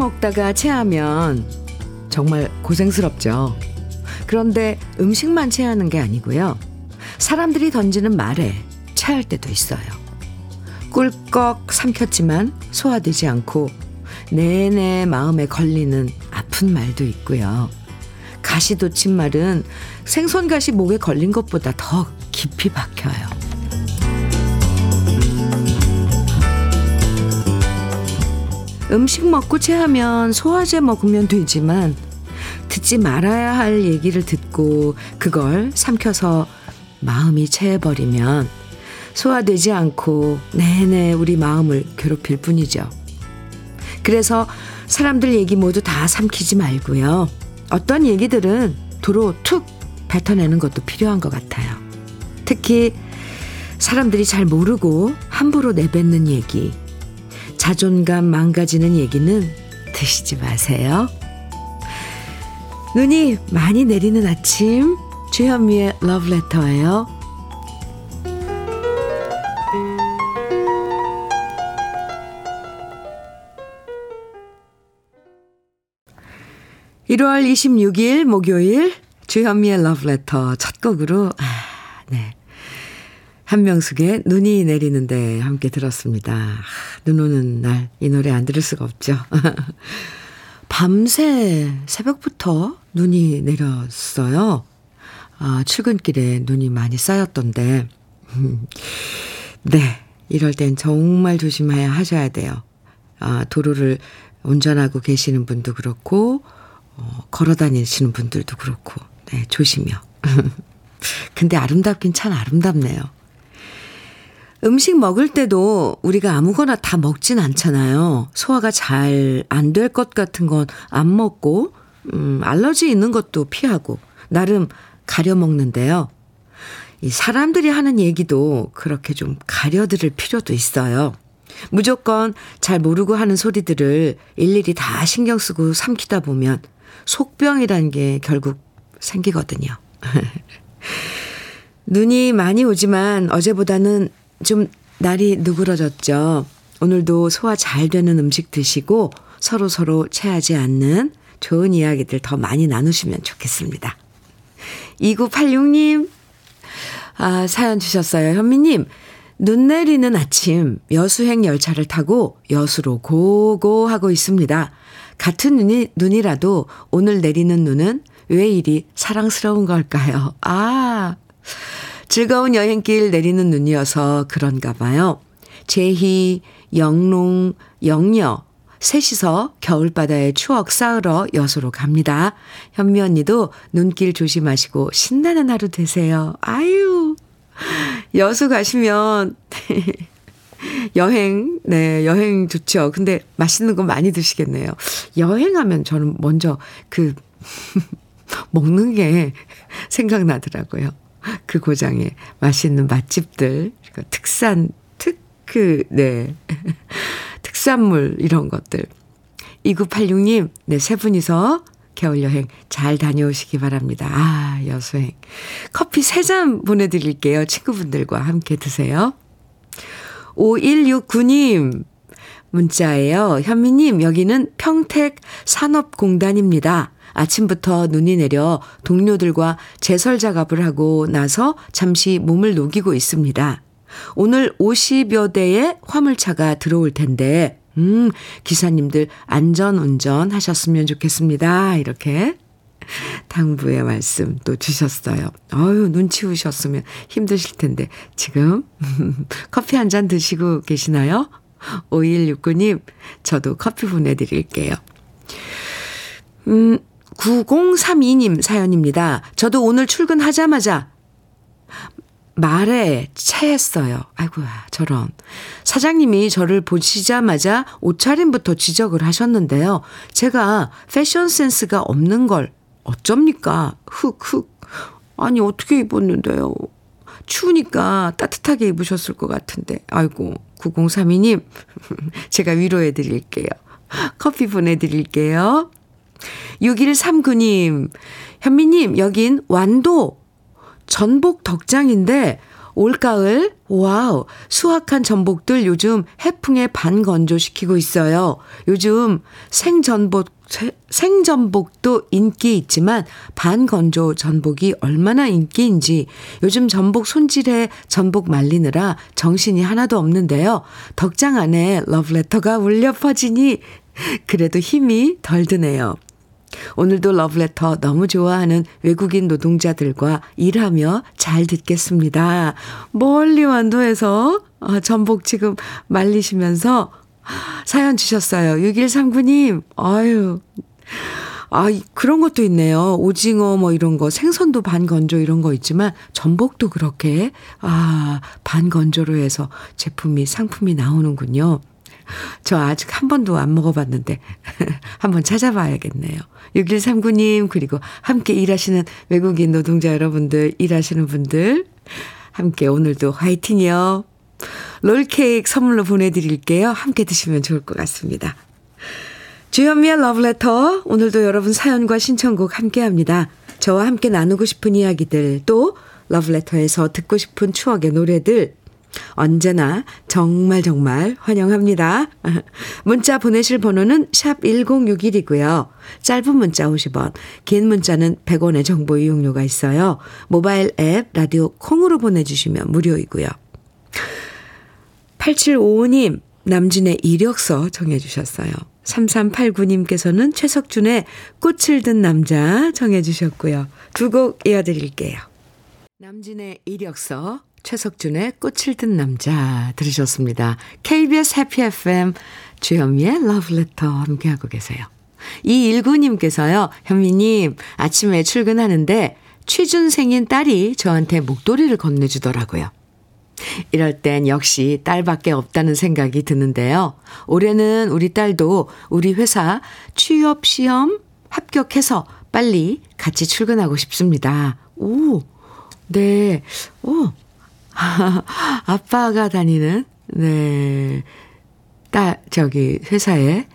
먹다가 체하면 정말 고생스럽죠. 그런데 음식만 체하는 게 아니고요. 사람들이 던지는 말에 체할 때도 있어요. 꿀꺽 삼켰지만 소화되지 않고 내내 마음에 걸리는 아픈 말도 있고요. 가시 돋친 말은 생선가시 목에 걸린 것보다 더 깊이 박혀요. 음식 먹고 체하면 소화제 먹으면 되지만 듣지 말아야 할 얘기를 듣고 그걸 삼켜서 마음이 체해버리면 소화되지 않고 내내 우리 마음을 괴롭힐 뿐이죠. 그래서 사람들 얘기 모두 다 삼키지 말고요. 어떤 얘기들은 도로 툭 뱉어내는 것도 필요한 것 같아요. 특히 사람들이 잘 모르고 함부로 내뱉는 얘기, 자존감 망가지는 얘기는 드시지 마세요. 눈이 많이 내리는 아침, 주현미의 러브레터예요. 1월 26일 목요일 주현미의 러브레터 첫 곡으로 아, 네. 한명숙의 눈이 내리는데 함께 들었습니다. 눈 오는 날 이 노래 안 들을 수가 없죠. 밤새 새벽부터 눈이 내렸어요. 아, 출근길에 눈이 많이 쌓였던데. 네. 이럴 땐 정말 조심해야 하셔야 돼요. 아, 도로를 운전하고 계시는 분도 그렇고, 어, 걸어 다니시는 분들도 그렇고, 네, 조심요. 근데 아름답긴 참 아름답네요. 음식 먹을 때도 우리가 아무거나 다 먹진 않잖아요. 소화가 잘 안 될 것 같은 건 안 먹고, 음, 알러지 있는 것도 피하고, 나름 가려 먹는데요. 이 사람들이 하는 얘기도 그렇게 좀 가려 들을 필요도 있어요. 무조건 잘 모르고 하는 소리들을 일일이 다 신경 쓰고 삼키다 보면 속병이란 게 결국 생기거든요. 눈이 많이 오지만 어제보다는 좀 날이 누그러졌죠. 오늘도 소화 잘 되는 음식 드시고 서로 서로 체하지 않는 좋은 이야기들 더 많이 나누시면 좋겠습니다. 2986님, 아, 사연 주셨어요. 현미님, 눈 내리는 아침 여수행 열차를 타고 여수로 고고 하고 있습니다. 같은 눈이, 눈이라도 오늘 내리는 눈은 왜 이리 사랑스러운 걸까요? 아, 즐거운 여행길 내리는 눈이어서 그런가 봐요. 제희, 영롱, 영녀, 셋이서 겨울바다에 추억 쌓으러 여수로 갑니다. 현미 언니도 눈길 조심하시고 신나는 하루 되세요. 아유, 여수 가시면, 여행, 네, 여행 좋죠. 근데 맛있는 거 많이 드시겠네요. 여행하면 저는 먼저 그, 먹는 게 생각나더라고요. 그 고장에 맛있는 맛집들, 특산, 특그, 네. 특산물, 이런 것들. 2986님, 네, 세 분이서 겨울여행 잘 다녀오시기 바랍니다. 아, 여수행. 커피 세 잔 보내드릴게요. 친구분들과 함께 드세요. 5169님, 문자예요. 현미님, 여기는 평택 산업공단입니다. 아침부터 눈이 내려 동료들과 제설 작업을 하고 나서 잠시 몸을 녹이고 있습니다. 오늘 50여 대의 화물차가 들어올 텐데, 음, 기사님들 안전 운전 하셨으면 좋겠습니다. 이렇게 당부의 말씀 또 주셨어요. 어유 눈 치우셨으면 힘드실 텐데, 지금 커피 한 잔 드시고 계시나요? 5169님, 저도 커피 보내드릴게요. 음, 9032님 사연입니다. 저도 오늘 출근하자마자 말에 체했어요. 아이고야, 저런. 사장님이 저를 보시자마자 옷차림부터 지적을 하셨는데요. 제가 패션 센스가 없는 걸 어쩝니까? 흑, 흑. 아니, 어떻게 입었는데요? 추우니까 따뜻하게 입으셨을 것 같은데. 아이고, 9032님. 제가 위로해 드릴게요. 커피 보내드릴게요. 6139님, 현미님, 여긴 완도 전복 덕장인데 올가을, 와우, 수확한 전복들 요즘 해풍에 반건조시키고 있어요. 요즘 생전복, 생전복도 인기 있지만 반건조 전복이 얼마나 인기인지 요즘 전복 손질해 전복 말리느라 정신이 하나도 없는데요. 덕장 안에 러브레터가 울려 퍼지니 그래도 힘이 덜 드네요. 오늘도 러브레터 너무 좋아하는 외국인 노동자들과 일하며 잘 듣겠습니다. 멀리 완도에서 아, 전복 지금 말리시면서 사연 주셨어요. 6139님, 아유. 아, 그런 것도 있네요. 오징어 뭐 이런 거, 생선도 반건조 이런 거 있지만 전복도 그렇게, 아, 반건조로 해서 제품이, 상품이 나오는군요. 저 아직 한 번도 안 먹어봤는데 한번 찾아봐야겠네요. 6139님 그리고 함께 일하시는 외국인 노동자 여러분들 일하시는 분들 함께 오늘도 화이팅이요. 롤케이크 선물로 보내드릴게요. 함께 드시면 좋을 것 같습니다. 주현미의 러브레터 오늘도 여러분 사연과 신청곡 함께합니다. 저와 함께 나누고 싶은 이야기들 또 러브레터에서 듣고 싶은 추억의 노래들 언제나 정말 정말 환영합니다. 문자 보내실 번호는 샵 1061이고요. 짧은 문자 50원, 긴 문자는 100원의 정보 이용료가 있어요. 모바일 앱 라디오 콩으로 보내주시면 무료이고요. 8755님, 남진의 이력서 정해주셨어요. 3389님께서는 최석준의 꽃을 든 남자 정해주셨고요. 두 곡 이어드릴게요. 남진의 이력서, 최석준의 꽃을 든 남자 들으셨습니다. KBS 해피 FM 주현미의 러브레터 함께하고 계세요. 이일구님께서요. 현미님 아침에 출근하는데 취준생인 딸이 저한테 목도리를 건네주더라고요. 이럴 땐 역시 딸밖에 없다는 생각이 드는데요. 올해는 우리 딸도 우리 회사 취업 시험 합격해서 빨리 같이 출근하고 싶습니다. 오, 네, 오, 아빠가 다니는, 네, 딸, 저기, 회사에,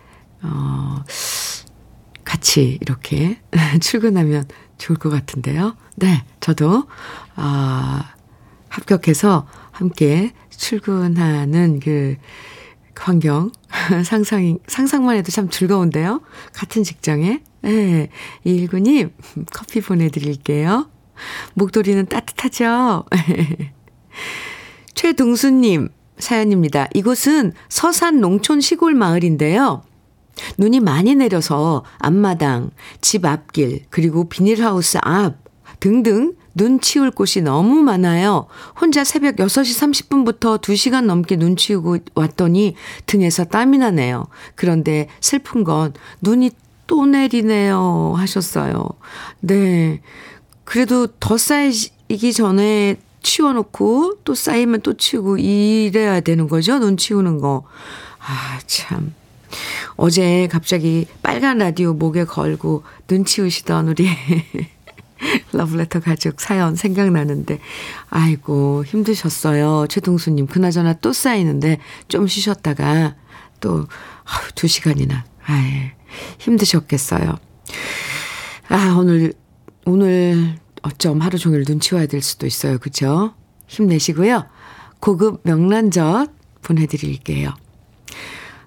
어, 같이 이렇게 출근하면 좋을 것 같은데요. 네, 저도, 아, 합격해서 함께 출근하는 그 환경, 상상, 상상만 해도 참 즐거운데요. 같은 직장에. 네, 이일구님, 커피 보내드릴게요. 목도리는 따뜻하죠? 최동수님 사연입니다. 이곳은 서산 농촌 시골 마을인데요. 눈이 많이 내려서 앞마당, 집 앞길, 그리고 비닐하우스 앞 등등 눈 치울 곳이 너무 많아요. 혼자 새벽 6시 30분부터 2시간 넘게 눈 치우고 왔더니 등에서 땀이 나네요. 그런데 슬픈 건 눈이 또 내리네요. 하셨어요. 네. 그래도 더 쌓이기 전에 치워놓고 또 쌓이면 또 치우고 이래야 되는 거죠. 눈 치우는 거. 아, 참. 어제 갑자기 빨간 라디오 목에 걸고 눈 치우시던 우리 러브레터 가족 사연 생각나는데, 아이고, 힘드셨어요. 최동수님, 그나저나 또 쌓이는데 좀 쉬셨다가 또, 아우, 두 시간이나, 아이, 힘드셨겠어요. 아, 오늘, 오늘 어쩜 하루 종일 눈치 와야 될 수도 있어요. 그죠? 힘내시고요. 고급 명란젓 보내드릴게요.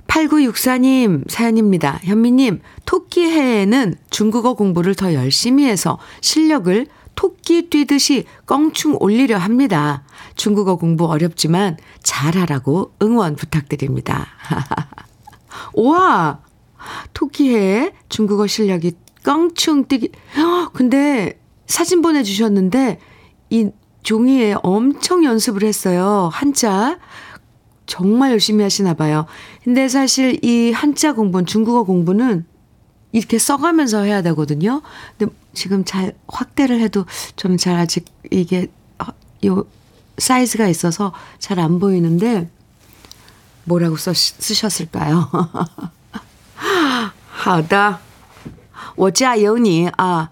8964님 사연입니다. 현미님, 토끼 해에는 중국어 공부를 더 열심히 해서 실력을 토끼 뛰듯이 껑충 올리려 합니다. 중국어 공부 어렵지만 잘하라고 응원 부탁드립니다. 우와! 토끼해 중국어 실력이 껑충 뛰기. 근데 사진 보내주셨는데 이 종이에 엄청 연습을 했어요. 한자. 정말 열심히 하시나 봐요. 근데 사실 이 한자 공부는 중국어 공부는 이렇게 써가면서 해야 되거든요. 근데 지금 잘 확대를 해도 저는 잘 아직 이게 어, 요 사이즈가 있어서 잘 안 보이는데 뭐라고 써, 쓰셨을까요? 好的我加油你啊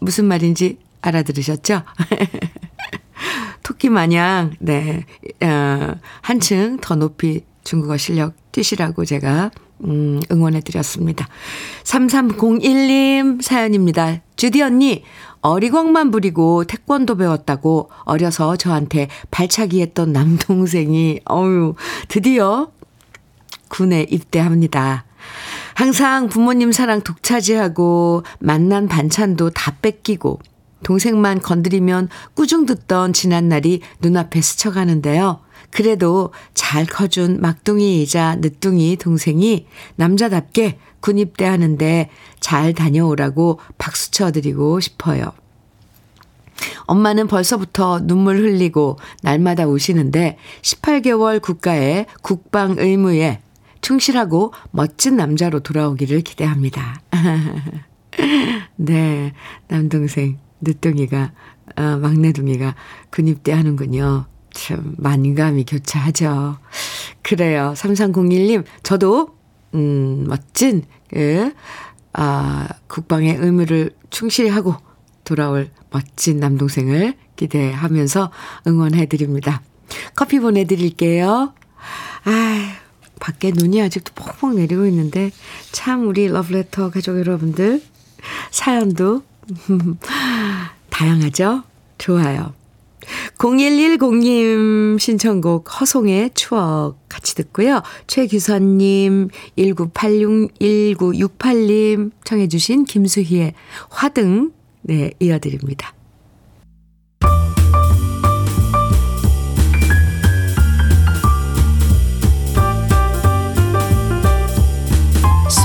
무슨 말인지 알아들으셨죠? 토끼 마냥, 네. 어, 한층 더 높이 중국어 실력 뛰시라고 제가, 음, 응원해드렸습니다. 3301님 사연입니다. 주디 언니, 어리광만 부리고 태권도 배웠다고 어려서 저한테 발차기 했던 남동생이, 어유 드디어 군에 입대합니다. 항상 부모님 사랑 독차지하고 만난 반찬도 다 뺏기고 동생만 건드리면 꾸중 듣던 지난 날이 눈앞에 스쳐가는데요. 그래도 잘 커준 막둥이이자 늦둥이 동생이 남자답게 군입대 하는데 잘 다녀오라고 박수 쳐드리고 싶어요. 엄마는 벌써부터 눈물 흘리고 날마다 우시는데 18개월 국가의 국방 의무에 충실하고 멋진 남자로 돌아오기를 기대합니다. 네, 남동생, 늦둥이가, 어, 막내둥이가 군입대 하는군요. 참, 만감이 교차하죠. 그래요. 3301님, 저도, 음, 멋진, 그, 아, 국방의 의무를 충실히 하고 돌아올 멋진 남동생을 기대하면서 응원해드립니다. 커피 보내드릴게요. 아 밖에 눈이 아직도 폭폭 내리고 있는데 참 우리 러브레터 가족 여러분들 사연도 다양하죠? 좋아요. 0110님 신청곡 허송의 추억 같이 듣고요. 최규선님, 1986, 1968님 청해주신 김수희의 화등, 네, 이어드립니다.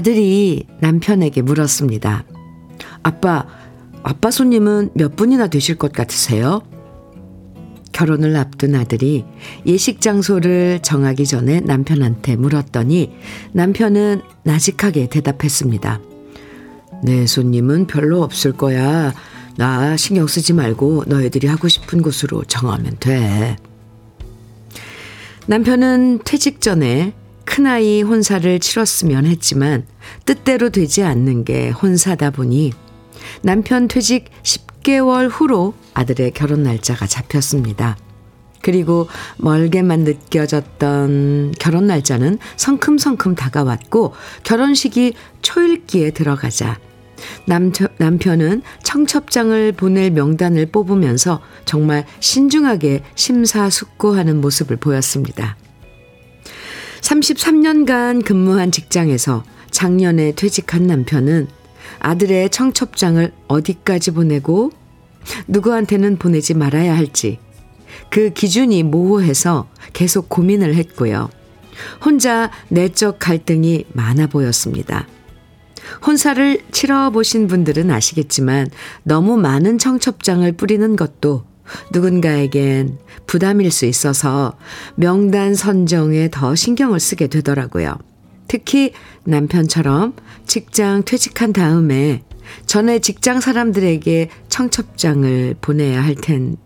아들이 남편에게 물었습니다. 아빠, 아빠 손님은 몇 분이나 되실 것 같으세요? 결혼을 앞둔 아들이 예식 장소를 정하기 전에 남편한테 물었더니 남편은 나직하게 대답했습니다. 내 손님은 별로 없을 거야. 나 신경 쓰지 말고 너희들이 하고 싶은 곳으로 정하면 돼. 남편은 퇴직 전에 큰아이 혼사를 치렀으면 했지만 뜻대로 되지 않는 게 혼사다 보니 남편 퇴직 10개월 후로 아들의 결혼 날짜가 잡혔습니다. 그리고 멀게만 느껴졌던 결혼 날짜는 성큼성큼 다가왔고 결혼식이 초일기에 들어가자 남편, 남편은 청첩장을 보낼 명단을 뽑으면서 정말 신중하게 심사숙고하는 모습을 보였습니다. 33년간 근무한 직장에서 작년에 퇴직한 남편은 아들의 청첩장을 어디까지 보내고 누구한테는 보내지 말아야 할지 그 기준이 모호해서 계속 고민을 했고요. 혼자 내적 갈등이 많아 보였습니다. 혼사를 치러보신 분들은 아시겠지만 너무 많은 청첩장을 뿌리는 것도 누군가에겐 부담일 수 있어서 명단 선정에 더 신경을 쓰게 되더라고요. 특히 남편처럼 직장 퇴직한 다음에 전에 직장 사람들에게 청첩장을 보내야 할 텐,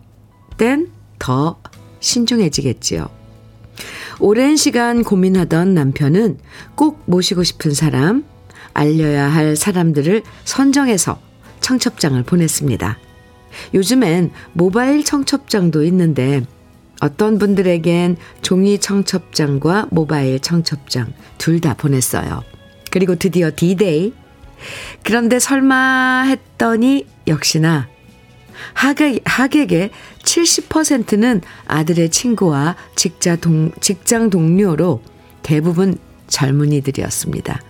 땐 더 신중해지겠지요. 오랜 시간 고민하던 남편은 꼭 모시고 싶은 사람, 알려야 할 사람들을 선정해서 청첩장을 보냈습니다. 요즘엔 모바일 청첩장도 있는데 어떤 분들에겐 종이 청첩장과 모바일 청첩장 둘 다 보냈어요. 그리고 드디어 디데이. 그런데 설마 했더니 역시나 하객, 하객의 70%는 아들의 친구와 직장, 동, 직장 동료로 대부분 젊은이들이었습니다.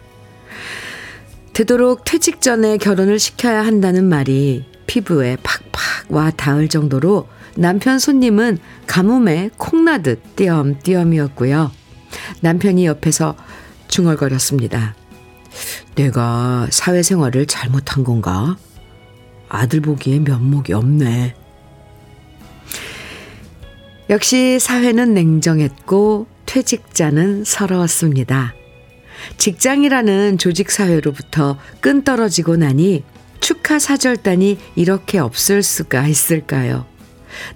되도록 퇴직 전에 결혼을 시켜야 한다는 말이 피부에 팍팍 와 닿을 정도로 남편 손님은 가뭄에 콩나듯 띄엄띄엄이었고요. 남편이 옆에서 중얼거렸습니다. 내가 사회생활을 잘못한 건가? 아들 보기에 면목이 없네. 역시 사회는 냉정했고 퇴직자는 서러웠습니다. 직장이라는 조직 사회로부터 끈 떨어지고 나니 축하 사절단이 이렇게 없을 수가 있을까요?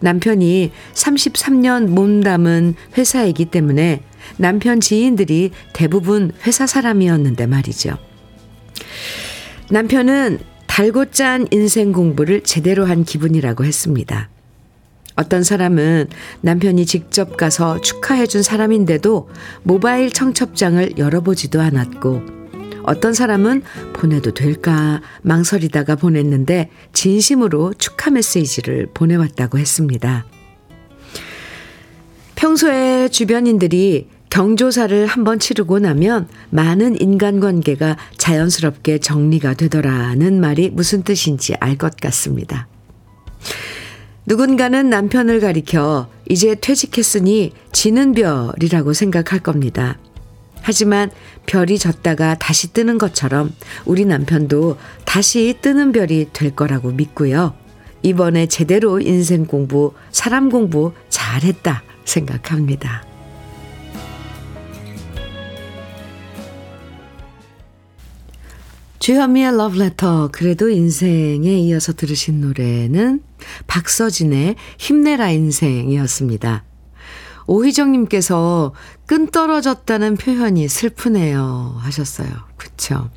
남편이 33년 몸담은 회사이기 때문에 남편 지인들이 대부분 회사 사람이었는데 말이죠. 남편은 달고 짠 인생 공부를 제대로 한 기분이라고 했습니다. 어떤 사람은 남편이 직접 가서 축하해준 사람인데도 모바일 청첩장을 열어보지도 않았고, 어떤 사람은 보내도 될까 망설이다가 보냈는데 진심으로 축하 메시지를 보내왔다고 했습니다. 평소에 주변인들이 경조사를 한번 치르고 나면 많은 인간관계가 자연스럽게 정리가 되더라는 말이 무슨 뜻인지 알 것 같습니다. 누군가는 남편을 가리켜 이제 퇴직했으니 지는 별이라고 생각할 겁니다. 하지만 별이 졌다가 다시 뜨는 것처럼 우리 남편도 다시 뜨는 별이 될 거라고 믿고요. 이번에 제대로 인생 공부, 사람 공부 잘했다 생각합니다. 주현미의 러브레터 그래도 인생에 이어서 들으신 노래는 박서진의 힘내라 인생이었습니다. 오희정님께서 끈 떨어졌다는 표현이 슬프네요 하셨어요. 그쵸?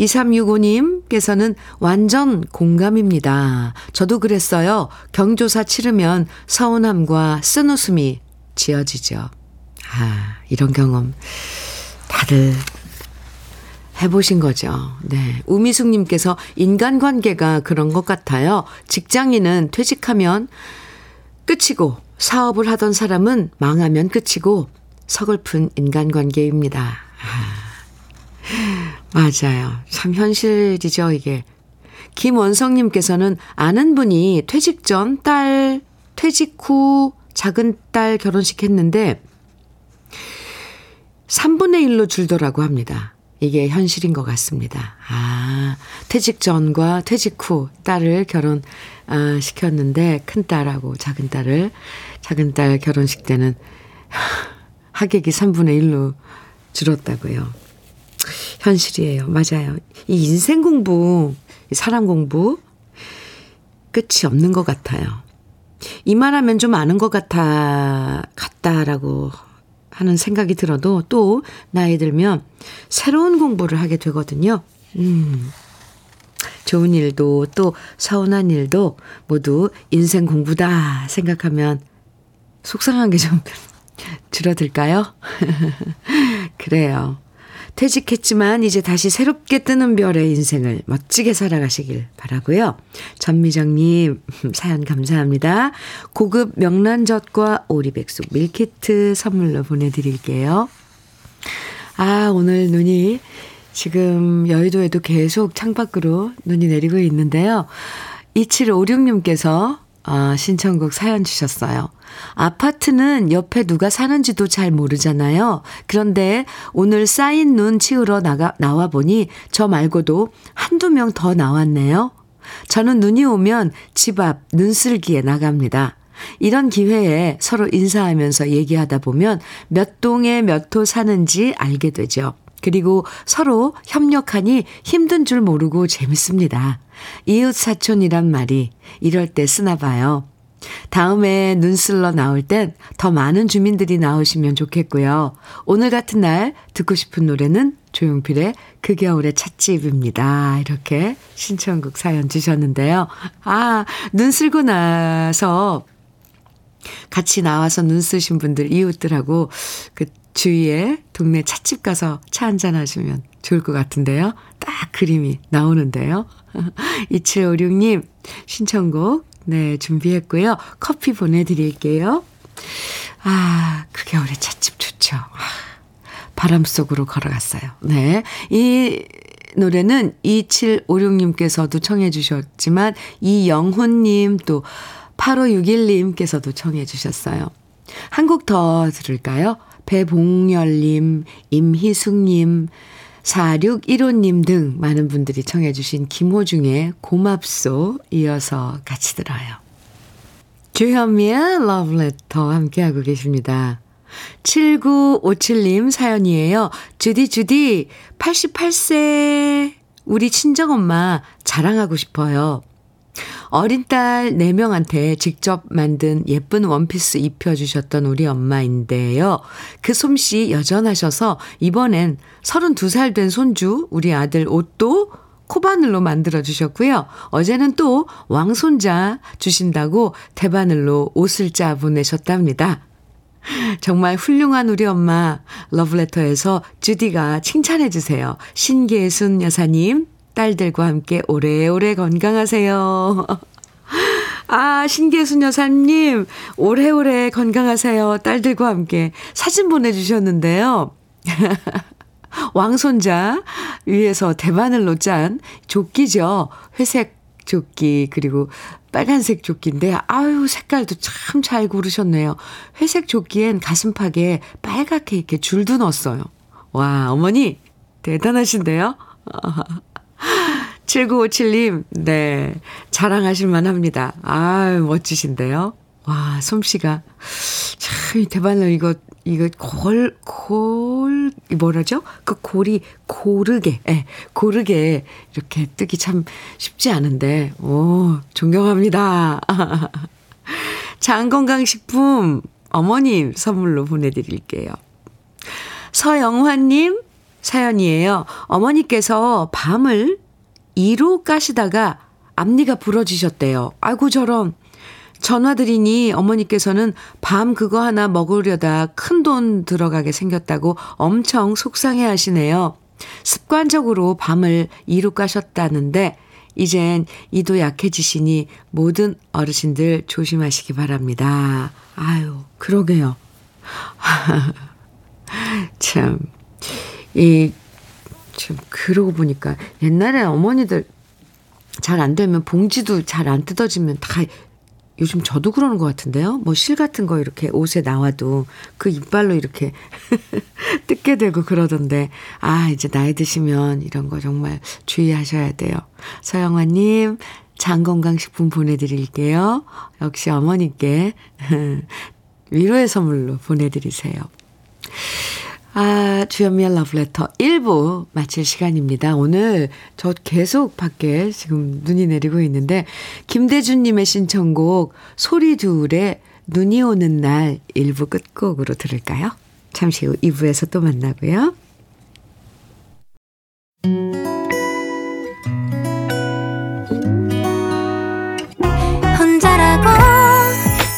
2365님께서는 완전 공감입니다. 저도 그랬어요. 경조사 치르면 서운함과 쓴웃음이 지어지죠. 아, 이런 경험 다들 해보신 거죠. 네. 우미숙님께서 인간관계가 그런 것 같아요. 직장인은 퇴직하면 끝이고, 사업을 하던 사람은 망하면 끝이고, 서글픈 인간관계입니다. 아, 맞아요. 참 현실이죠, 이게. 김원성님께서는 아는 분이 퇴직 전 딸, 퇴직 후 작은 딸 결혼식 했는데, 3분의 1로 줄더라고 합니다. 이게 현실인 것 같습니다. 아, 퇴직 전과 퇴직 후 딸을 결혼, 아, 시켰는데 큰 딸하고 작은 딸을, 작은 딸 결혼식 때는 하객이 3분의 1로 줄었다고요. 현실이에요. 맞아요. 이 인생 공부, 사람 공부, 끝이 없는 것 같아요. 이만하면 좀 아는 것 같아, 같다라고 하는 생각이 들어도 또 나이 들면 새로운 공부를 하게 되거든요. 음. 좋은 일도 또 서운한 일도 모두 인생 공부다 생각하면 속상한 게 좀 줄어들까요? 그래요. 퇴직했지만 이제 다시 새롭게 뜨는 별의 인생을 멋지게 살아가시길 바라고요. 전미정님 사연 감사합니다. 고급 명란젓과 오리백숙 밀키트 선물로 보내드릴게요. 아 오늘 눈이 지금 여의도에도 계속 창밖으로 눈이 내리고 있는데요. 2756님께서 아, 신청곡 사연 주셨어요. 아파트는 옆에 누가 사는지도 잘 모르잖아요. 그런데 오늘 쌓인 눈 치우러 나가, 나와 보니 저 말고도 한두 명 더 나왔네요. 저는 눈이 오면 집 앞 눈쓸기에 나갑니다. 이런 기회에 서로 인사하면서 얘기하다 보면 몇 동에 몇 호 사는지 알게 되죠. 그리고 서로 협력하니 힘든 줄 모르고 재밌습니다. 이웃 사촌이란 말이 이럴 때 쓰나 봐요. 다음에 눈슬러 나올 땐 더 많은 주민들이 나오시면 좋겠고요. 오늘 같은 날 듣고 싶은 노래는 조용필의 그 겨울의 찻집입니다. 이렇게 신청곡 사연 주셨는데요. 아, 눈 쓸고 나서 같이 나와서 눈 쓰신 분들, 이웃들하고 그 주위에 동네 찻집 가서 차 한잔 하시면 좋을 것 같은데요. 딱 그림이 나오는데요. 2756님 신청곡 네 준비했고요. 커피 보내드릴게요. 아, 그 겨울에 찻집 좋죠. 아, 바람 속으로 걸어갔어요. 네. 이 노래는 2756님께서도 청해 주셨지만 이영훈님 또 8561님께서도 청해 주셨어요. 한 곡 더 들을까요? 배봉열님, 임희숙님, 4615님 등 많은 분들이 청해 주신 김호중의 고맙소 이어서 같이 들어요. 주현미의 러브레터 함께하고 계십니다. 7957님 사연이에요. 주디, 주디, 88세 우리 친정엄마 자랑하고 싶어요. 어린 딸 4명한테 직접 만든 예쁜 원피스 입혀주셨던 우리 엄마인데요. 그 솜씨 여전하셔서 이번엔 32살 된 손주, 우리 아들 옷도 코바늘로 만들어 주셨고요. 어제는 또 왕손자 주신다고 대바늘로 옷을 짜 보내셨답니다. 정말 훌륭한 우리 엄마 러브레터에서 주디가 칭찬해 주세요. 신계순 여사님 딸들과 함께 오래오래 건강하세요. 아, 신계순 여사님, 오래오래 건강하세요. 딸들과 함께 사진 보내주셨는데요. 왕손자 위에서 대바늘로 짠 조끼죠. 회색 조끼, 그리고 빨간색 조끼인데, 아유, 색깔도 참 잘 고르셨네요. 회색 조끼엔 가슴팍에 빨갛게 이렇게 줄도 넣었어요. 와, 어머니, 대단하신데요? 7957님, 네. 자랑하실 만 합니다. 아 멋지신데요? 와, 솜씨가. 참, 대바늘 이거, 이거 골, 골, 뭐라죠? 그 골이 고르게, 예, 고르게 이렇게 뜨기 참 쉽지 않은데, 오, 존경합니다. 장건강식품 어머님 선물로 보내드릴게요. 서영환님 사연이에요. 어머니께서 밤을 2로 까시다가 앞니가 부러지셨대요. 아이고 저런. 전화드리니 어머니께서는 밤 그거 하나 먹으려다 큰 돈 들어가게 생겼다고 엄청 속상해 하시네요. 습관적으로 밤을 2로 까셨다는데 이젠 이도 약해지시니 모든 어르신들 조심하시기 바랍니다. 아유, 그러게요. 참, 이 지금 그러고 보니까 옛날에 어머니들 잘 안 되면 봉지도 잘 안 뜯어지면 다 요즘 저도 그러는 것 같은데요. 뭐 실 같은 거 이렇게 옷에 나와도 그 이빨로 이렇게 뜯게 되고 그러던데, 아, 이제 나이 드시면 이런 거 정말 주의하셔야 돼요. 서영화님, 장건강식품 보내드릴게요. 역시 어머니께 위로의 선물로 보내드리세요. 아, 주현미의 러브레터 1부 마칠 시간입니다. 오늘 저 계속 밖에 지금 눈이 내리고 있는데, 김대준님의 신청곡 소리 둘의 눈이 오는 날 1부 끝곡으로 들을까요? 잠시 후 2부에서 또 만나고요. 혼자라고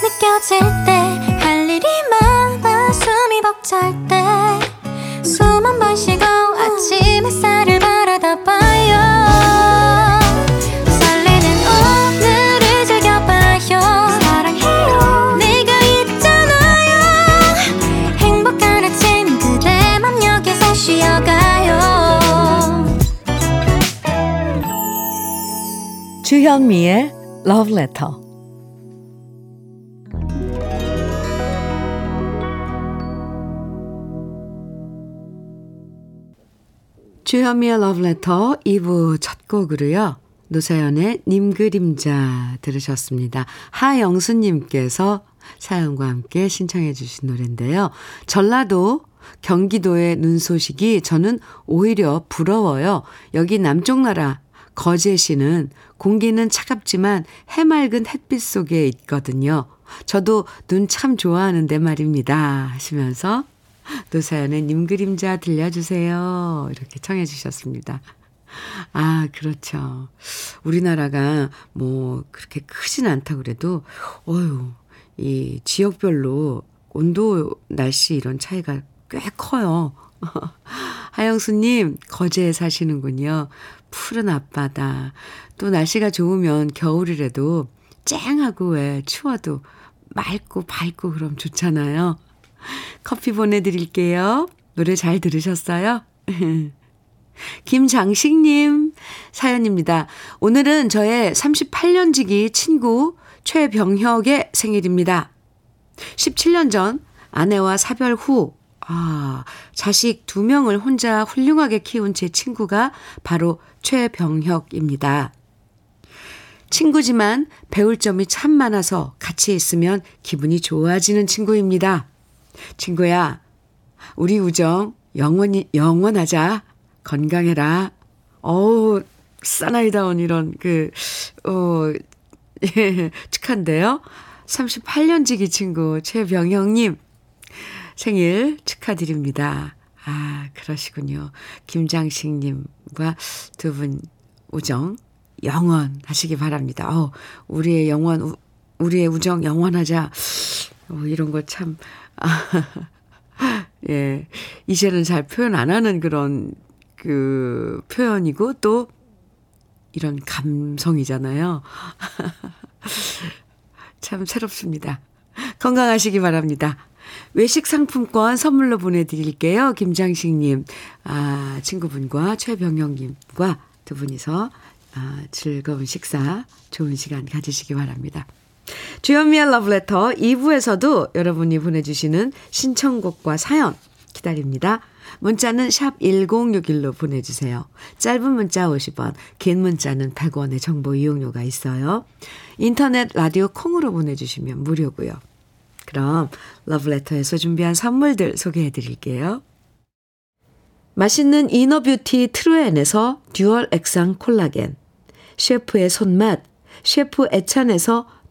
느껴질 때 할 일이 많아 숨이 벅찰 때 맘 여기서 쉬어가요. 주현미의 Letter 주현미의 러브레터 2부 첫 곡으로요. 노사연의 님 그림자 들으셨습니다. 하영수님께서 사연과 함께 신청해 주신 노래인데요. 전라도 경기도의 눈 소식이 저는 오히려 부러워요. 여기 남쪽 나라 거제시는 공기는 차갑지만 해맑은 햇빛 속에 있거든요. 저도 눈 참 좋아하는데 말입니다. 하시면서 노사연의 님 그림자 들려주세요. 이렇게 청해 주셨습니다. 아, 그렇죠. 우리나라가 뭐 그렇게 크진 않다 그래도 어유, 이 지역별로 온도, 날씨 이런 차이가 꽤 커요. 하영수 님, 거제에 사시는군요. 푸른 앞바다. 또 날씨가 좋으면 겨울이라도 쨍하고 왜 추워도 맑고 밝고 그럼 좋잖아요. 커피 보내드릴게요. 노래 잘 들으셨어요? 김장식님 사연입니다. 오늘은 저의 38년 지기 친구 최병혁의 생일입니다. 17년 전 아내와 사별 후, 아, 자식 두 명을 혼자 훌륭하게 키운 제 친구가 바로 최병혁입니다. 친구지만 배울 점이 참 많아서 같이 있으면 기분이 좋아지는 친구입니다. 친구야, 우리 우정 영원히, 영원하자. 건강해라. 어우, 사나이다운 이런 그, 어, 예, 축한데요. 38년 지기 친구 최병영 님 생일 축하드립니다. 아, 그러시군요. 김장식 님과 두 분 우정 영원하시기 바랍니다. 어, 우리의 영원, 우리의 우정 영원하자. 어, 이런 거 참, 아, 예. 이제는 잘 표현 안 하는 그런 그 표현이고 또 이런 감성이잖아요. 참 새롭습니다. 건강하시기 바랍니다. 외식 상품권 선물로 보내드릴게요. 김장식님, 아, 친구분과 최병영님과 두 분이서 아, 즐거운 식사, 좋은 시간 가지시기 바랍니다. 주현미의 러브레터 2부에서도 여러분이 보내주시는 신청곡과 사연 기다립니다. 문자는 샵 1061로 보내주세요. 짧은 문자 50원, 긴 문자는 100원의 정보 이용료가 있어요. 인터넷 라디오 콩으로 보내주시면 무료고요. 그럼 러브레터에서 준비한 선물들 소개해 드릴게요. 맛있는 inner beauty 트루엔에서 dual 액상 콜라겐 셰프의 손맛 셰프 애찬에서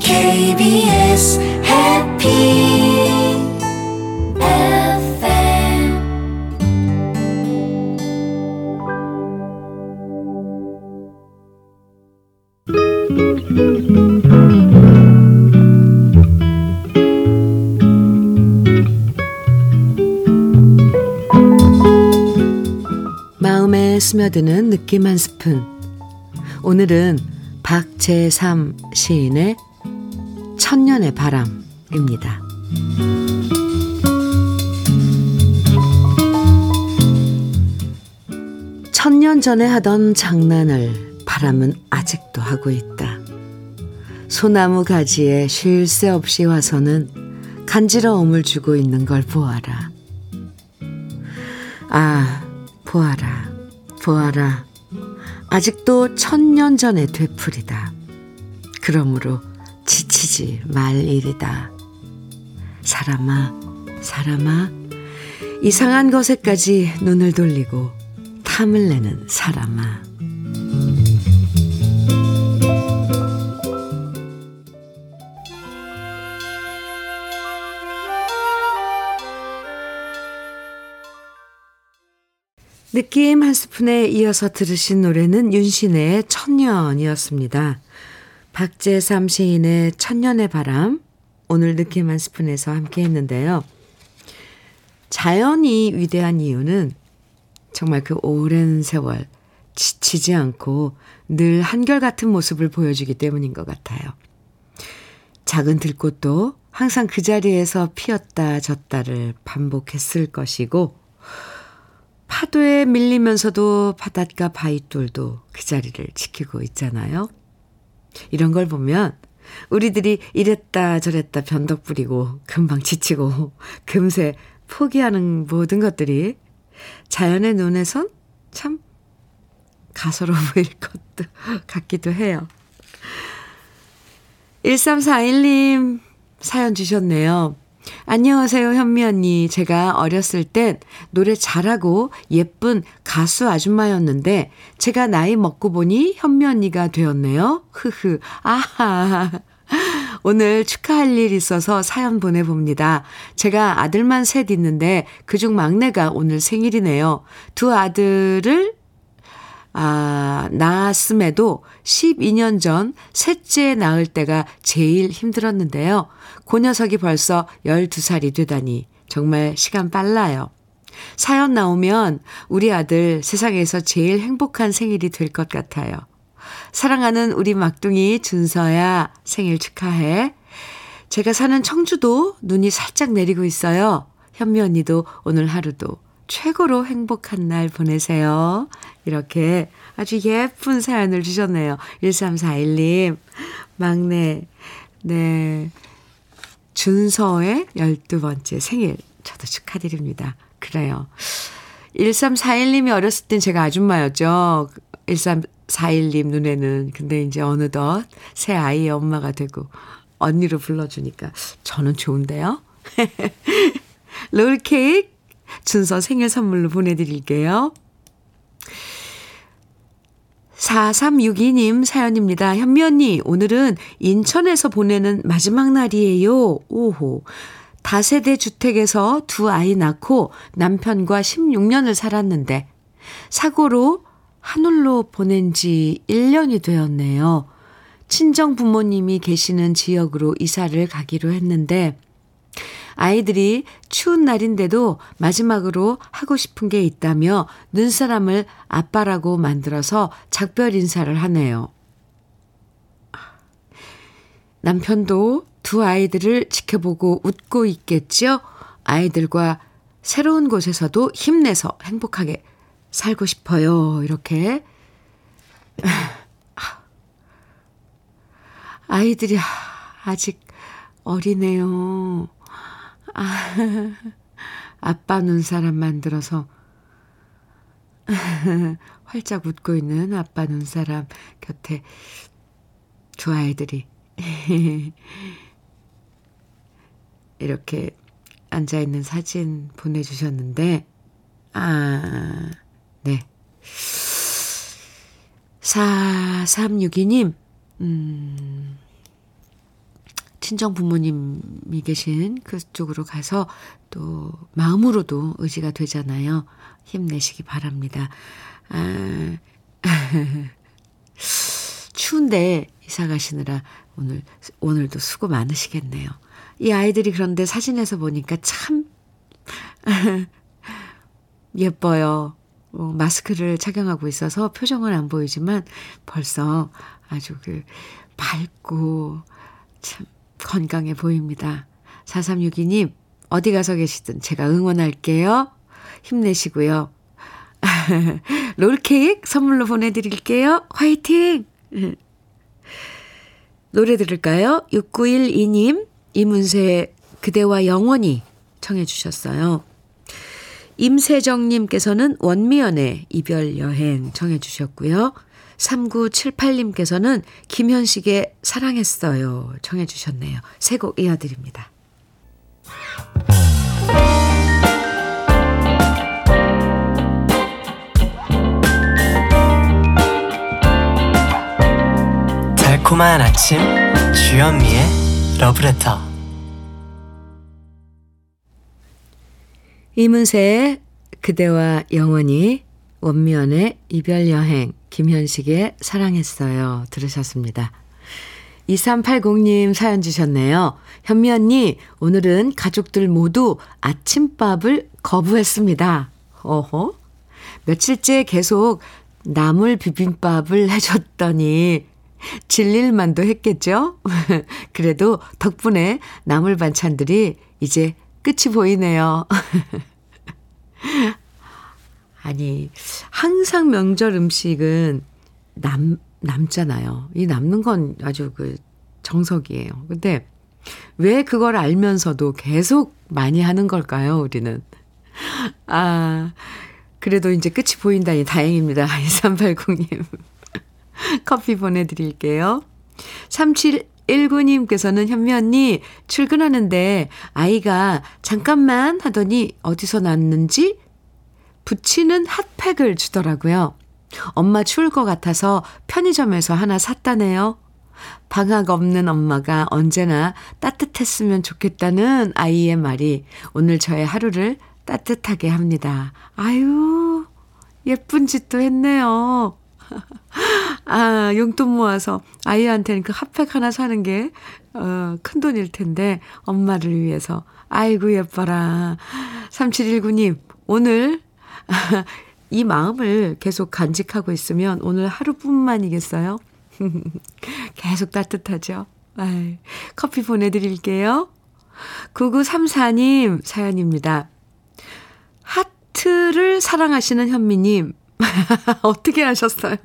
KBS Happy 스며드는 느낌 한 스푼. 오늘은 박재삼 시인의 천년의 바람입니다. 천년 전에 하던 장난을 바람은 아직도 하고 있다. 소나무 가지에 쉴 새 없이 와서는 간지러움을 주고 있는 걸 보아라. 아, 보아라, 보아라. 아직도 천년 전의 되풀이다. 그러므로 지치지 말 일이다. 사람아, 사람아, 이상한 것에까지 눈을 돌리고 탐을 내는 사람아. 느낌 한 스푼에 이어서 들으신 노래는 윤신의 천년이었습니다. 박재삼 시인의 천년의 바람 오늘 느낌 한 스푼에서 함께 했는데요. 자연이 위대한 이유는 정말 그 오랜 세월 지치지 않고 늘 한결같은 모습을 보여주기 때문인 것 같아요. 작은 들꽃도 항상 그 자리에서 피었다 졌다를 반복했을 것이고, 파도에 밀리면서도 바닷가 바위돌도 그 자리를 지키고 있잖아요. 이런 걸 보면 우리들이 이랬다 저랬다 변덕 부리고 금방 지치고 금세 포기하는 모든 것들이 자연의 눈에선 참 가소로 보일 것도 같기도 해요. 1341님 사연 주셨네요. 안녕하세요, 현미 언니. 제가 어렸을 땐 노래 잘하고 예쁜 가수 아줌마였는데, 제가 나이 먹고 보니 현미 언니가 되었네요. 흐흐. 아하. 오늘 축하할 일 있어서 사연 보내봅니다. 제가 아들만 셋 있는데, 그중 막내가 오늘 생일이네요. 두 아들을 아, 낳았음에도 12년 전 셋째 낳을 때가 제일 힘들었는데요. 그 녀석이 벌써 12살이 되다니 정말 시간 빨라요. 사연 나오면 우리 아들 세상에서 제일 행복한 생일이 될 것 같아요. 사랑하는 우리 막둥이 준서야 생일 축하해. 제가 사는 청주도 눈이 살짝 내리고 있어요. 현미 언니도 오늘 하루도 최고로 행복한 날 보내세요. 이렇게 아주 예쁜 사연을 주셨네요. 1341님, 막내, 네. 준서의 12번째 생일, 저도 축하드립니다. 그래요. 1341님이 어렸을 땐 제가 아줌마였죠. 1341님 눈에는. 근데 이제 어느덧 새 아이의 엄마가 되고, 언니로 불러주니까 저는 좋은데요. 롤케이크 준서 생일 선물로 보내드릴게요. 4362님 사연입니다. 현미 언니, 오늘은 인천에서 보내는 마지막 날이에요. 오호. 다세대 주택에서 두 아이 낳고 남편과 16년을 살았는데, 사고로 하늘로 보낸 지 1년이 되었네요. 친정 부모님이 계시는 지역으로 이사를 가기로 했는데, 아이들이 추운 날인데도 마지막으로 하고 싶은 게 있다며 눈사람을 아빠라고 만들어서 작별 인사를 하네요. 남편도 두 아이들을 지켜보고 웃고 있겠죠? 아이들과 새로운 곳에서도 힘내서 행복하게 살고 싶어요. 이렇게. 아이들이 아직 어리네요. 아, 아빠 눈사람 만들어서 활짝 웃고 있는 아빠 눈사람 곁에 두 아이들이 이렇게 앉아 있는 사진 보내주셨는데, 아, 네. 4362님, 음, 친정 부모님이 계신 그쪽으로 가서 또 마음으로도 의지가 되잖아요. 힘내시기 바랍니다. 아, 추운데 이사 가시느라 오늘, 오늘도 수고 많으시겠네요. 이 아이들이 그런데 사진에서 보니까 참 예뻐요. 어, 마스크를 착용하고 있어서 표정은 안 보이지만 벌써 아주 그 밝고 참 건강해 보입니다. 4362님, 어디 가서 계시든 제가 응원할게요. 힘내시고요. 롤케이크 선물로 보내드릴게요. 화이팅! 노래 들을까요? 6912님, 이문세 그대와 영원히 청해 주셨어요. 임세정님께서는 원미연의 이별 여행 청해 주셨고요. 3978님께서는 김현식의 사랑했어요. 청해 주셨네요. 세 곡 이어드립니다. 달콤한 아침 주현미의 러브레터 이문세의 그대와 영원히 원미연의 이별 여행 김현식의 사랑했어요. 들으셨습니다. 2380님 사연 주셨네요. 현미 언니, 오늘은 가족들 모두 아침밥을 거부했습니다. 어허? 며칠째 계속 나물 비빔밥을 해줬더니 질릴만도 했겠죠? 그래도 덕분에 나물 반찬들이 이제 끝이 보이네요. 아니, 항상 명절 음식은 남, 남잖아요. 이 남는 건 아주 그 정석이에요. 근데 왜 그걸 알면서도 계속 많이 하는 걸까요, 우리는? 아, 그래도 이제 끝이 보인다니 다행입니다. 2380님. 커피 보내드릴게요. 3719님께서는 현미 언니 출근하는데 아이가 잠깐만 하더니 어디서 났는지 붙이는 핫팩을 주더라고요. 엄마 추울 것 같아서 편의점에서 하나 샀다네요. 방학 없는 엄마가 언제나 따뜻했으면 좋겠다는 아이의 말이 오늘 저의 하루를 따뜻하게 합니다. 아유, 예쁜 짓도 했네요. 아, 용돈 모아서 아이한테는 그 핫팩 하나 사는 게, 어, 큰 돈일 텐데, 엄마를 위해서. 아이고, 예뻐라. 3719님, 오늘, 이 마음을 계속 간직하고 있으면 오늘 하루뿐만이겠어요? 계속 따뜻하죠? 아이, 커피 보내드릴게요. 9934님 사연입니다. 하트를 사랑하시는 현미님, 어떻게 하셨어요?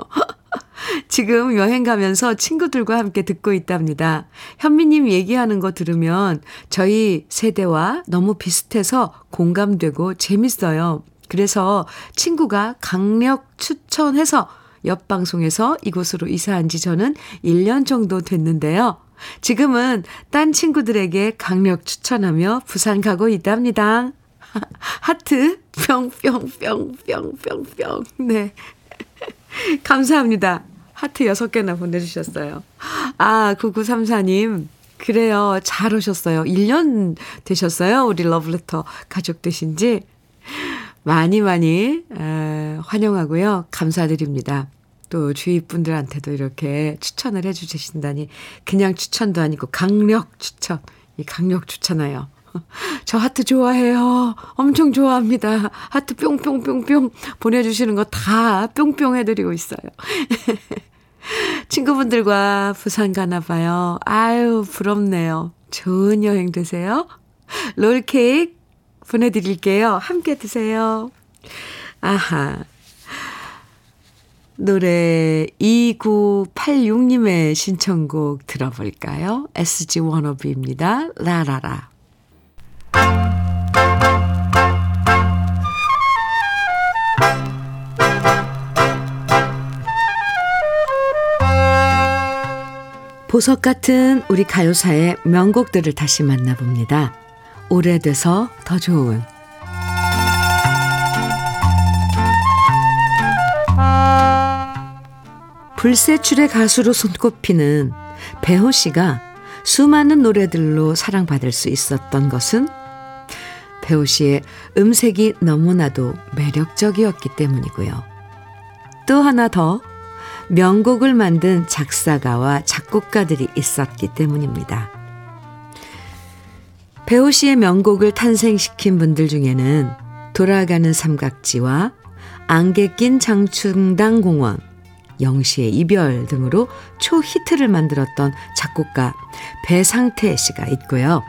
지금 여행 가면서 친구들과 함께 듣고 있답니다. 현미님 얘기하는 거 들으면 저희 세대와 너무 비슷해서 공감되고 재밌어요. 그래서 친구가 강력 추천해서 옆 방송에서 이곳으로 이사한 지 저는 1년 정도 됐는데요. 지금은 딴 친구들에게 강력 추천하며 부산 가고 있답니다. 하트 뿅뿅뿅뿅뿅뿅 네. 감사합니다. 하트 6개나 보내주셨어요. 아, 9934님. 그래요. 잘 오셨어요. 1년 되셨어요. 우리 러브레터 가족 되신 지. 많이 많이 에, 환영하고요. 감사드립니다. 또 주위 분들한테도 이렇게 추천을 해주신다니 그냥 추천도 아니고 강력 추천. 이 강력 추천해요. 저 하트 좋아해요. 엄청 좋아합니다. 하트 뿅뿅뿅뿅 보내주시는 거 다 뿅뿅 해드리고 있어요. 친구분들과 부산 가나 봐요. 아유, 부럽네요. 좋은 여행 되세요. 롤케이크 보내드릴게요. 함께 드세요. 아하. 노래 2986님의 신청곡 들어볼까요? SG 워너비입니다. 라라라. 보석 같은 우리 가요사의 명곡들을 다시 만나봅니다. 오래돼서 더 좋은 불세출의 가수로 손꼽히는 배호 씨가 수많은 노래들로 사랑받을 수 있었던 것은 배호 씨의 음색이 너무나도 매력적이었기 때문이고요. 또 하나 더 명곡을 만든 작사가와 작곡가들이 있었기 때문입니다. 배우 씨의 명곡을 탄생시킨 분들 중에는 돌아가는 삼각지와 안개 낀 장충당 공원, 영시의 이별 등으로 초히트를 만들었던 작곡가 배상태 씨가 있고요.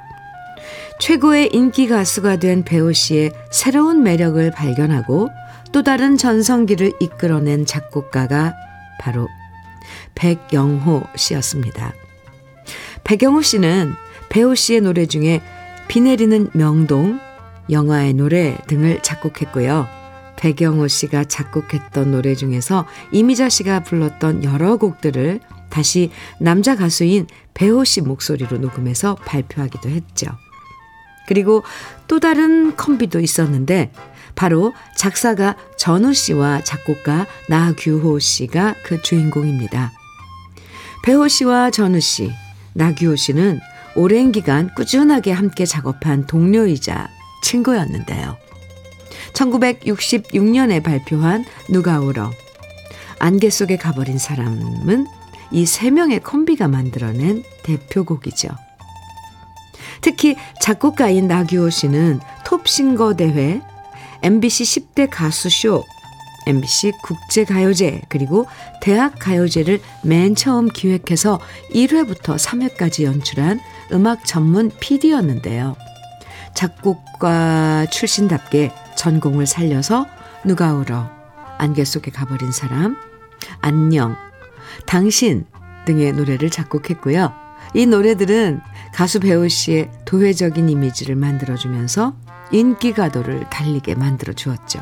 최고의 인기 가수가 된 배우 씨의 새로운 매력을 발견하고 또 다른 전성기를 이끌어낸 작곡가가 바로 백영호 씨였습니다. 백영호 씨는 배우 씨의 노래 중에 비 내리는 명동, 영화의 노래 등을 작곡했고요. 백영호 씨가 작곡했던 노래 중에서 이미자 씨가 불렀던 여러 곡들을 다시 남자 가수인 배호 씨 목소리로 녹음해서 발표하기도 했죠. 그리고 또 다른 컴비도 있었는데 바로 작사가 전우 씨와 작곡가 나규호 씨가 그 주인공입니다. 배호 씨와 전우 씨, 나규호 씨는 오랜 기간 꾸준하게 함께 작업한 동료이자 친구였는데요. 1966년에 발표한 누가 울어 안개 속에 가버린 사람은 이 세 명의 콤비가 만들어낸 대표곡이죠. 특히 작곡가인 나규호 씨는 톱싱거 대회, MBC 10대 가수쇼, MBC 국제가요제, 그리고 대학가요제를 맨 처음 기획해서 1회부터 3회까지 연출한 음악 전문 PD였는데요. 작곡가 출신답게 전공을 살려서 누가 울어, 안개 속에 가버린 사람, 안녕, 당신 등의 노래를 작곡했고요. 이 노래들은 가수 배우 씨의 도회적인 이미지를 만들어주면서 인기 가도를 달리게 만들어 주었죠.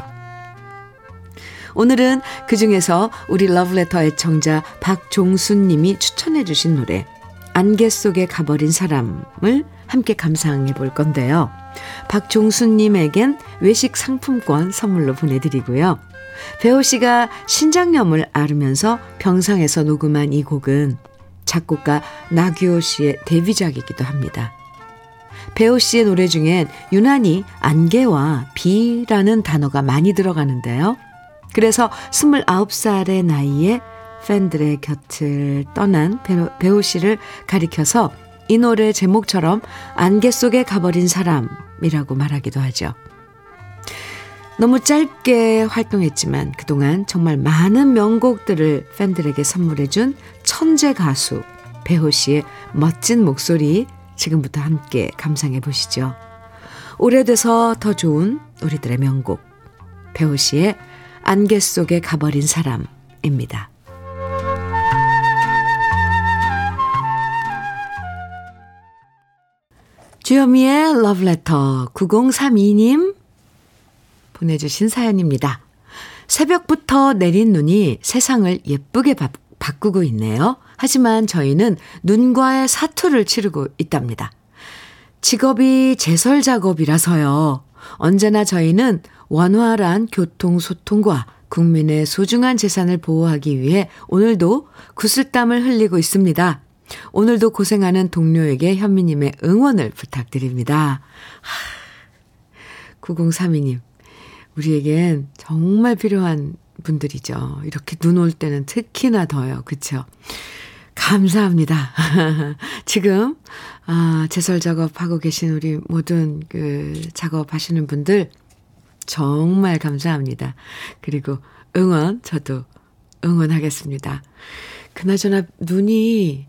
오늘은 그 중에서 우리 러브레터 애청자 박종순 님이 추천해 주신 노래 안개 속에 가버린 사람을 함께 감상해 볼 건데요. 박종순 님에겐 외식 상품권 선물로 보내드리고요. 배우 씨가 신장염을 앓으면서 병상에서 녹음한 이 곡은 작곡가 나규호 씨의 데뷔작이기도 합니다. 배우 씨의 노래 중엔 유난히 안개와 비라는 단어가 많이 들어가는데요. 그래서 29살의 나이에 팬들의 곁을 떠난 배우 씨를 가리켜서 이 노래 제목처럼 안개 속에 가버린 사람이라고 말하기도 하죠. 너무 짧게 활동했지만 그동안 정말 많은 명곡들을 팬들에게 선물해준 천재 가수 배호 씨의 멋진 목소리 지금부터 함께 감상해 보시죠. 오래돼서 더 좋은 우리들의 명곡 배호 씨의 안개 속에 가버린 사람입니다. 주여미의 러브레터 9032님 보내주신 사연입니다. 새벽부터 내린 눈이 세상을 예쁘게 바, 바꾸고 있네요. 하지만 저희는 눈과의 사투를 치르고 있답니다. 직업이 제설 작업이라서요. 언제나 저희는 원활한 교통 소통과 국민의 소중한 재산을 보호하기 위해 오늘도 구슬땀을 흘리고 있습니다. 오늘도 고생하는 동료에게 현미님의 응원을 부탁드립니다. 9032님, 우리에겐 정말 필요한 분들이죠. 이렇게 눈 올 때는 특히나 더요. 그쵸? 감사합니다. 지금, 아, 제설 작업하고 계신 우리 모든 그 작업하시는 분들 정말 감사합니다. 그리고 응원, 저도 응원하겠습니다. 그나저나 눈이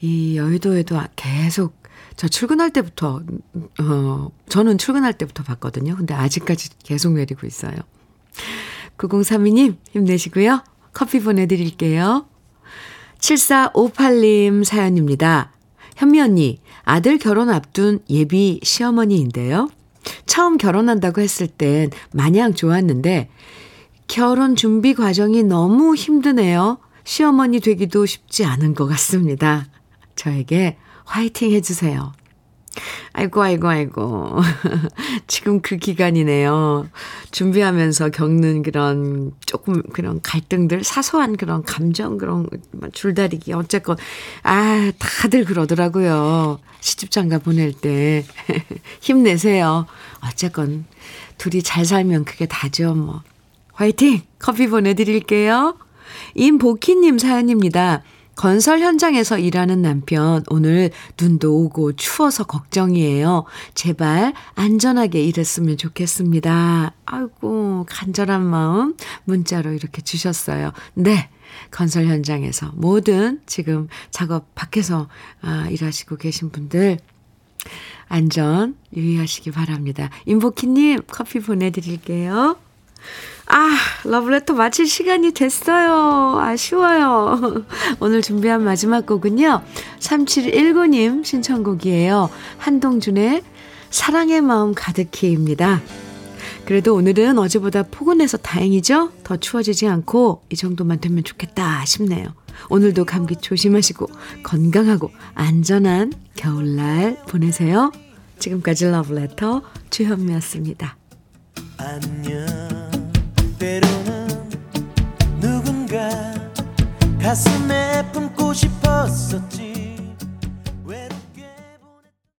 이 여의도에도 계속 저 출근할 때부터, 어, 저는 출근할 때부터 봤거든요. 근데 아직까지 계속 내리고 있어요. 9032님, 힘내시고요. 커피 보내드릴게요. 7458님 사연입니다. 현미 언니, 아들 결혼 앞둔 예비 시어머니인데요. 처음 결혼한다고 했을 땐 마냥 좋았는데, 결혼 준비 과정이 너무 힘드네요. 시어머니 되기도 쉽지 않은 것 같습니다. 저에게 화이팅 해주세요. 아이고, 아이고, 아이고. 지금 그 기간이네요. 준비하면서 겪는 그런 조금 그런 갈등들, 사소한 그런 감정, 그런 줄다리기, 어쨌건. 아, 다들 그러더라고요. 시집장가 보낼 때. 힘내세요. 어쨌건, 둘이 잘 살면 그게 다죠, 뭐. 화이팅! 커피 보내드릴게요. 임복희님 사연입니다. 건설 현장에서 일하는 남편, 오늘 눈도 오고 추워서 걱정이에요. 제발 안전하게 일했으면 좋겠습니다. 아이고, 간절한 마음 문자로 이렇게 주셨어요. 네. 건설 현장에서 모든 지금 작업 밖에서 아, 일하시고 계신 분들 안전 유의하시기 바랍니다. 임복희님 커피 보내드릴게요. 아, 러브레터 마칠 시간이 됐어요. 아쉬워요. 오늘 준비한 마지막 곡은요. 3719님 신청곡이에요. 한동준의 사랑의 마음 가득히입니다. 그래도 오늘은 어제보다 포근해서 다행이죠? 더 추워지지 않고 이 정도만 되면 좋겠다 싶네요. 오늘도 감기 조심하시고 건강하고 안전한 겨울날 보내세요. 지금까지 러브레터 주현미였습니다. 안녕. 때로는 누군가 가슴에 품고 싶었었지